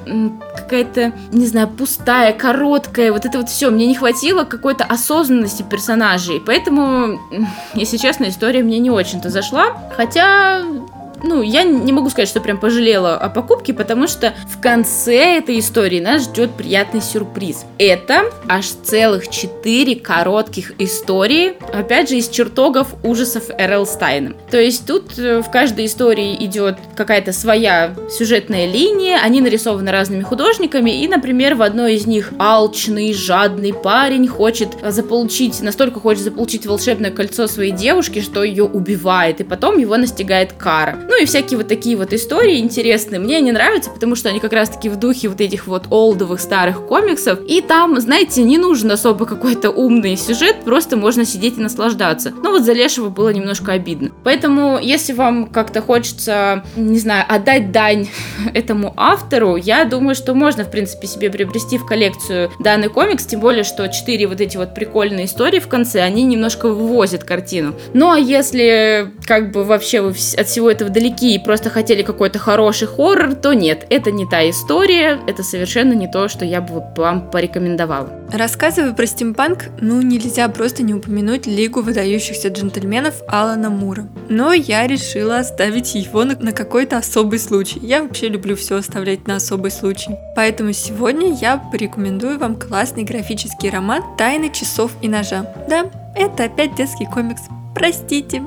какая-то, не знаю, пустая, короткая, вот это вот все. Мне не хватило какой-то осознанности персонажей. Поэтому, если честно, история мне не очень-то зашла. Хотя ну, я не могу сказать, что прям пожалела о покупке, потому что в конце этой истории нас ждет приятный сюрприз. Это аж целых четыре коротких истории, опять же, из чертогов ужасов Р.Л. Стайна. То есть тут э, в каждой истории идет какая-то своя сюжетная линия, они нарисованы разными художниками, и, например, в одной из них алчный, жадный парень хочет заполучить, настолько хочет заполучить волшебное кольцо своей девушки, что ее убивает, и потом его настигает кара. Ну и всякие вот такие вот истории интересные. Мне они нравятся, потому что они как раз-таки в духе вот этих вот олдовых старых комиксов. И там, знаете, не нужен особо какой-то умный сюжет, просто можно сидеть и наслаждаться. Но вот за Лешего было немножко обидно. Поэтому, если вам как-то хочется, не знаю, отдать дань этому автору, я думаю, что можно, в принципе, себе приобрести в коллекцию данный комикс, тем более, что четыре вот эти вот прикольные истории в конце, они немножко вывозят картину. Ну, а если как бы вообще вы от всего этого далеки и просто хотели какой-то хороший хоррор, то нет, это не та история, это совершенно не то, что я бы вам порекомендовала. Рассказывая про стимпанк, ну нельзя просто не упомянуть Лигу выдающихся джентльменов Алана Мура. Но я решила оставить его на, на какой-то особый случай. Я вообще люблю все оставлять на особый случай. Поэтому сегодня я порекомендую вам классный графический роман «Тайны часов и ножа». Да, это опять детский комикс. Простите.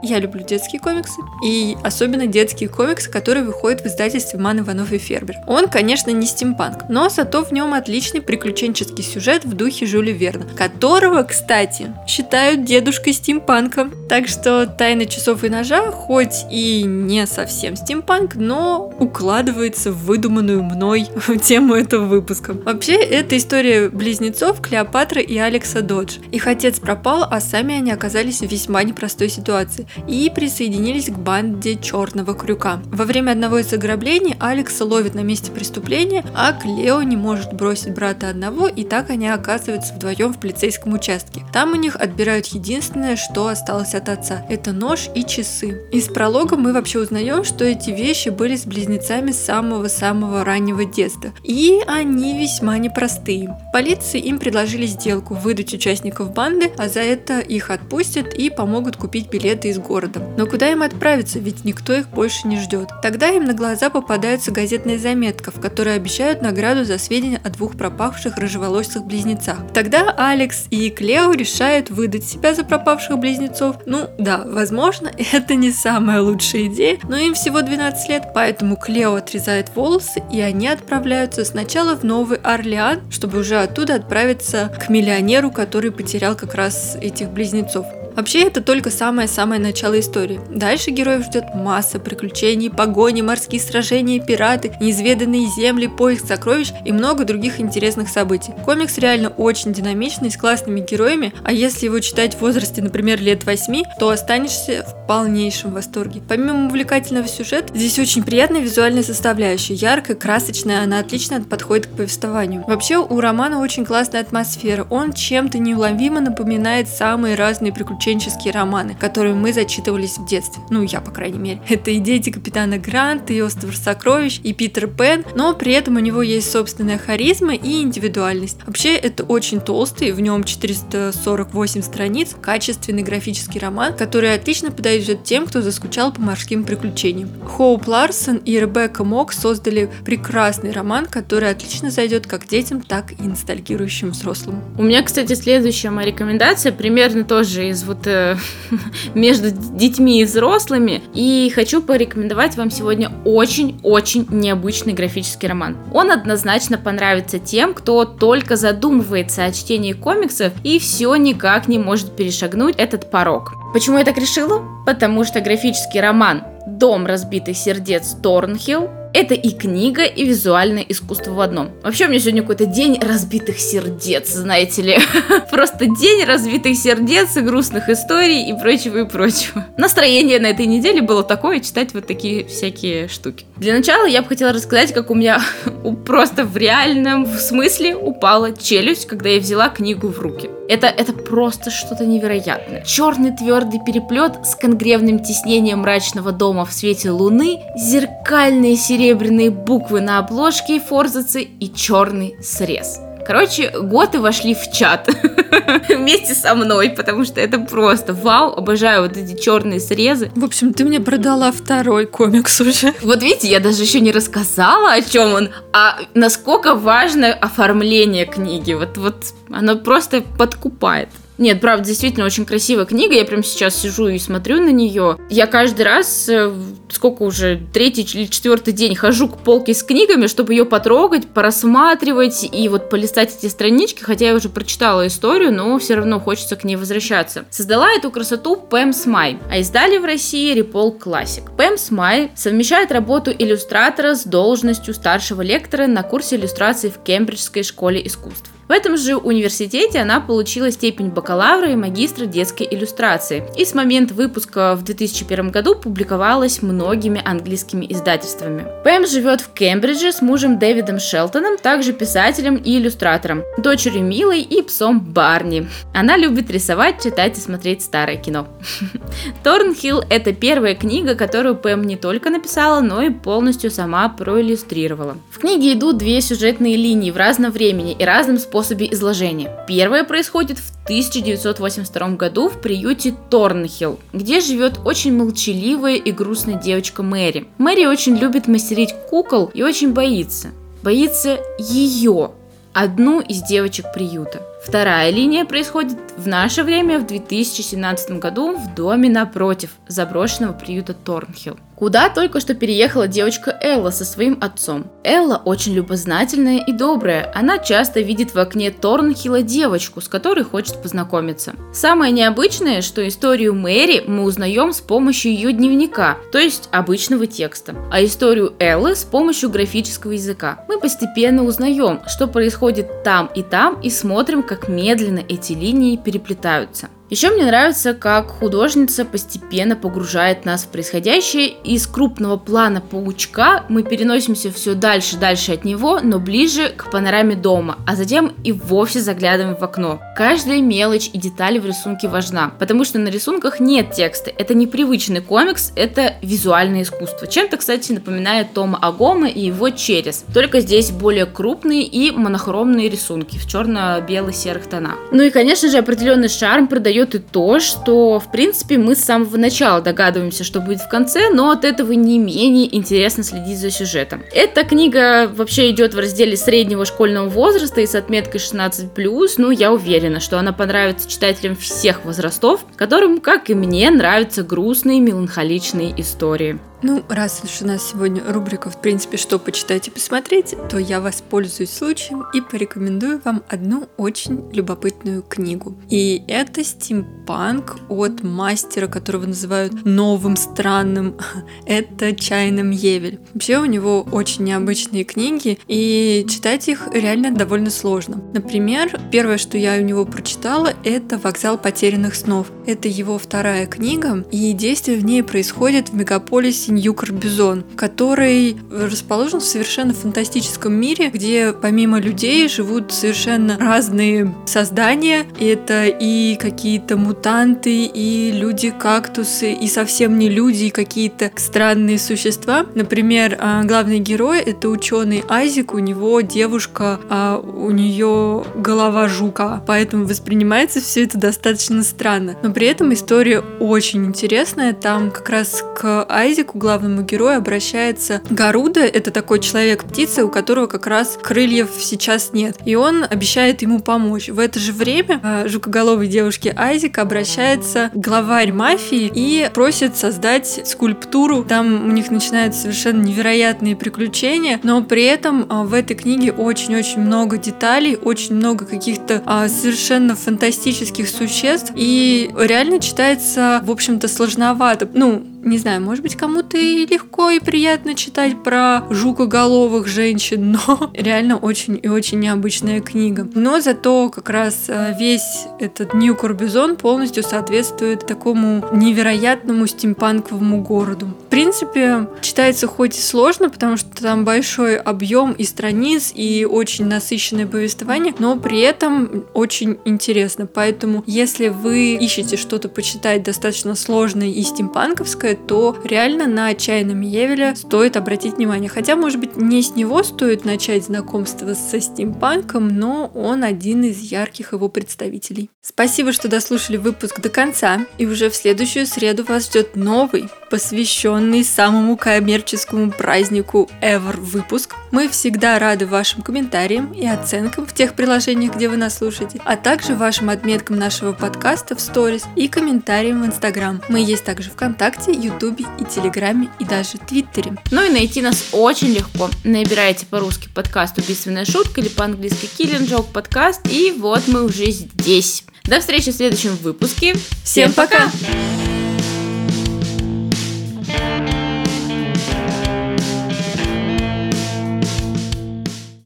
Я люблю детские комиксы, и особенно детские комиксы, которые выходят в издательстве Ман Иванов и Фербер. Он, конечно, не стимпанк, но зато в нем отличный приключенческий сюжет в духе Жюля Верна, которого, кстати, считают дедушкой стимпанка. Так что «Тайны часов и ножа» хоть и не совсем стимпанк, но укладывается в выдуманную мной тему этого выпуска. Вообще, это история близнецов Клеопатры и Алекса Додж. Их отец пропал, а сами они оказались в весьма непростой ситуации. и присоединились к банде Черного Крюка. Во время одного из ограблений Алекса ловит на месте преступления, а Клео не может бросить брата одного, и так они оказываются вдвоем в полицейском участке. Там у них отбирают единственное, что осталось от отца. Это нож и часы. Из пролога мы вообще узнаем, что эти вещи были с близнецами с самого-самого раннего детства. И они весьма непростые. Полиции им предложили сделку выдать участников банды, а за это их отпустят и помогут купить билеты из города. Но куда им отправиться, ведь никто их больше не ждет. Тогда им на глаза попадается газетная заметка, в которой обещают награду за сведения о двух пропавших рыжеволосых близнецах. Тогда Алекс и Клео решают выдать себя за пропавших близнецов. Ну да, возможно, это не самая лучшая идея, но им всего 12 лет, поэтому Клео отрезает волосы и они отправляются сначала в Новый Орлеан, чтобы уже оттуда отправиться к миллионеру, который потерял как раз этих близнецов. Вообще, это только самое-самое начало истории. Дальше героев ждет масса приключений, погони, морские сражения, пираты, неизведанные земли, поиск сокровищ и много других интересных событий. Комикс реально очень динамичный, с классными героями, а если его читать в возрасте, например, лет 8, то останешься в полнейшем восторге. Помимо увлекательного сюжета, здесь очень приятная визуальная составляющая, яркая, красочная, она отлично подходит к повествованию. Вообще, у романа очень классная атмосфера, он чем-то неуловимо напоминает самые разные приключения приключенческие романы, которые мы зачитывались в детстве. Ну, я, по крайней мере. Это и «Дети капитана Гранта», и «Остров сокровищ», и «Питер Пен», но при этом у него есть собственная харизма и индивидуальность. Вообще, это очень толстый, в нем 448 страниц, качественный графический роман, который отлично подойдет тем, кто заскучал по морским приключениям. Хоуп Ларсон и Ребекка Мок создали прекрасный роман, который отлично зайдет как детям, так и ностальгирующим взрослым. У меня, кстати, следующая моя рекомендация примерно тоже из вот вот э, между детьми и взрослыми. И хочу порекомендовать вам сегодня очень-очень необычный графический роман. Он однозначно понравится тем, кто только задумывается о чтении комиксов и все никак не может перешагнуть этот порог. Почему я так решила? Потому что графический роман «Дом разбитых сердец Торнхилл» Это и книга, и визуальное искусство в одном. Вообще, у меня сегодня какой-то день разбитых сердец, знаете ли. Просто день разбитых сердец и грустных историй и прочего, и прочего. Настроение на этой неделе было такое, читать вот такие всякие штуки. Для начала я бы хотела рассказать, как у меня просто в реальном смысле упала челюсть, когда я взяла книгу в руки. Это, это просто что-то невероятное. Черный твердый переплет с конгревным тиснением мрачного дома в свете луны, зеркальные серебряные буквы на обложке и форзаце и черный срез. Короче, готы вошли в чат вместе со мной, потому что это просто вау, обожаю вот эти черные срезы. В общем, ты мне продала второй комикс уже. Вот видите, я даже еще не рассказала, о чем он, а насколько важно оформление книги. Вот, вот оно просто подкупает. Нет, правда, действительно очень красивая книга. Я прям сейчас сижу и смотрю на нее. Я каждый раз, э, сколько уже, третий или четвертый день хожу к полке с книгами, чтобы ее потрогать, порассматривать и вот полистать эти странички, хотя я уже прочитала историю, но все равно хочется к ней возвращаться. Создала эту красоту Пэм Смай, а издали в России Репол Классик. Пэм Смай совмещает работу иллюстратора с должностью старшего лектора на курсе иллюстрации в Кембриджской школе искусств. В этом же университете она получила степень бакалавра и магистра детской иллюстрации. И с момента выпуска в 2001 году публиковалась многими английскими издательствами. Пэм живет в Кембридже с мужем Дэвидом Шелтоном, также писателем и иллюстратором, дочерью Милой и псом Барни. Она любит рисовать, читать и смотреть старое кино. Торнхилл – это первая книга, которую Пэм не только написала, но и полностью сама проиллюстрировала. В книге идут две сюжетные линии в разном времени и разным способом способе изложения. Первое происходит в 1982 году в приюте Торнхилл, где живет очень молчаливая и грустная девочка Мэри. Мэри очень любит мастерить кукол и очень боится. Боится ее, одну из девочек приюта. Вторая линия происходит в наше время в 2017 году в доме напротив заброшенного приюта Торнхилл куда только что переехала девочка Элла со своим отцом. Элла очень любознательная и добрая, она часто видит в окне Торнхилла девочку, с которой хочет познакомиться. Самое необычное, что историю Мэри мы узнаем с помощью ее дневника, то есть обычного текста, а историю Эллы с помощью графического языка. Мы постепенно узнаем, что происходит там и там и смотрим, как медленно эти линии переплетаются. Еще мне нравится, как художница постепенно погружает нас в происходящее. Из крупного плана паучка мы переносимся все дальше, дальше от него, но ближе к панораме дома, а затем и вовсе заглядываем в окно. Каждая мелочь и деталь в рисунке важна, потому что на рисунках нет текста. Это непривычный комикс, это визуальное искусство. Чем-то, кстати, напоминает Тома Агома и его «Через». Только здесь более крупные и монохромные рисунки в черно-бело-серых тонах. Ну и, конечно же, определенный шарм придает и то, что, в принципе, мы с самого начала догадываемся, что будет в конце, но от этого не менее интересно следить за сюжетом. Эта книга вообще идет в разделе среднего школьного возраста и с отметкой 16+, ну, я уверена, что она понравится читателям всех возрастов, которым, как и мне, нравятся грустные, меланхоличные истории. Ну, раз уж у нас сегодня рубрика, в принципе, что почитать и посмотреть, то я воспользуюсь случаем и порекомендую вам одну очень любопытную книгу. И это стимпанк от мастера, которого называют новым странным. это Чайным Евель. Вообще у него очень необычные книги, и читать их реально довольно сложно. Например, первое, что я у него прочитала, это «Вокзал потерянных снов». Это его вторая книга, и действие в ней происходит в мегаполисе Нью-Карбизон, который расположен в совершенно фантастическом мире, где помимо людей живут совершенно разные создания. Это и какие-то мутанты, и люди-кактусы, и совсем не люди, и какие-то странные существа. Например, а, главный герой — это ученый Айзик, у него девушка, а у нее голова жука, поэтому воспринимается все это достаточно странно. Но при этом история очень интересная, там как раз к Айзику главному герою обращается Гаруда, это такой человек-птица, у которого как раз крыльев сейчас нет. И он обещает ему помочь. В это же время э, жукоголовой девушке Айзек обращается главарь мафии и просит создать скульптуру. Там у них начинаются совершенно невероятные приключения, но при этом э, в этой книге очень-очень много деталей, очень много каких-то э, совершенно фантастических существ, и реально читается, в общем-то, сложновато. Ну, не знаю, может быть, кому-то и легко и приятно читать про жукоголовых женщин, но реально очень и очень необычная книга. Но зато как раз э, весь этот Нью Корбизон полностью соответствует такому невероятному стимпанковому городу. В принципе, читается хоть и сложно, потому что там большой объем и страниц, и очень насыщенное повествование, но при этом очень интересно. Поэтому, если вы ищете что-то почитать достаточно сложное и стимпанковское, новенькое, то реально на отчаянном Евеля стоит обратить внимание. Хотя, может быть, не с него стоит начать знакомство со стимпанком, но он один из ярких его представителей. Спасибо, что дослушали выпуск до конца, и уже в следующую среду вас ждет новый, посвященный самому коммерческому празднику ever выпуск. Мы всегда рады вашим комментариям и оценкам в тех приложениях, где вы нас слушаете, а также вашим отметкам нашего подкаста в сторис и комментариям в Инстаграм. Мы есть также ВКонтакте, Ютубе и Телеграме и даже Твиттере. Ну и найти нас очень легко. Набираете по-русски подкаст «Убийственная шутка» или по-английски «Killing Joke подкаст» и вот мы уже здесь. До встречи в следующем выпуске. Всем пока! пока!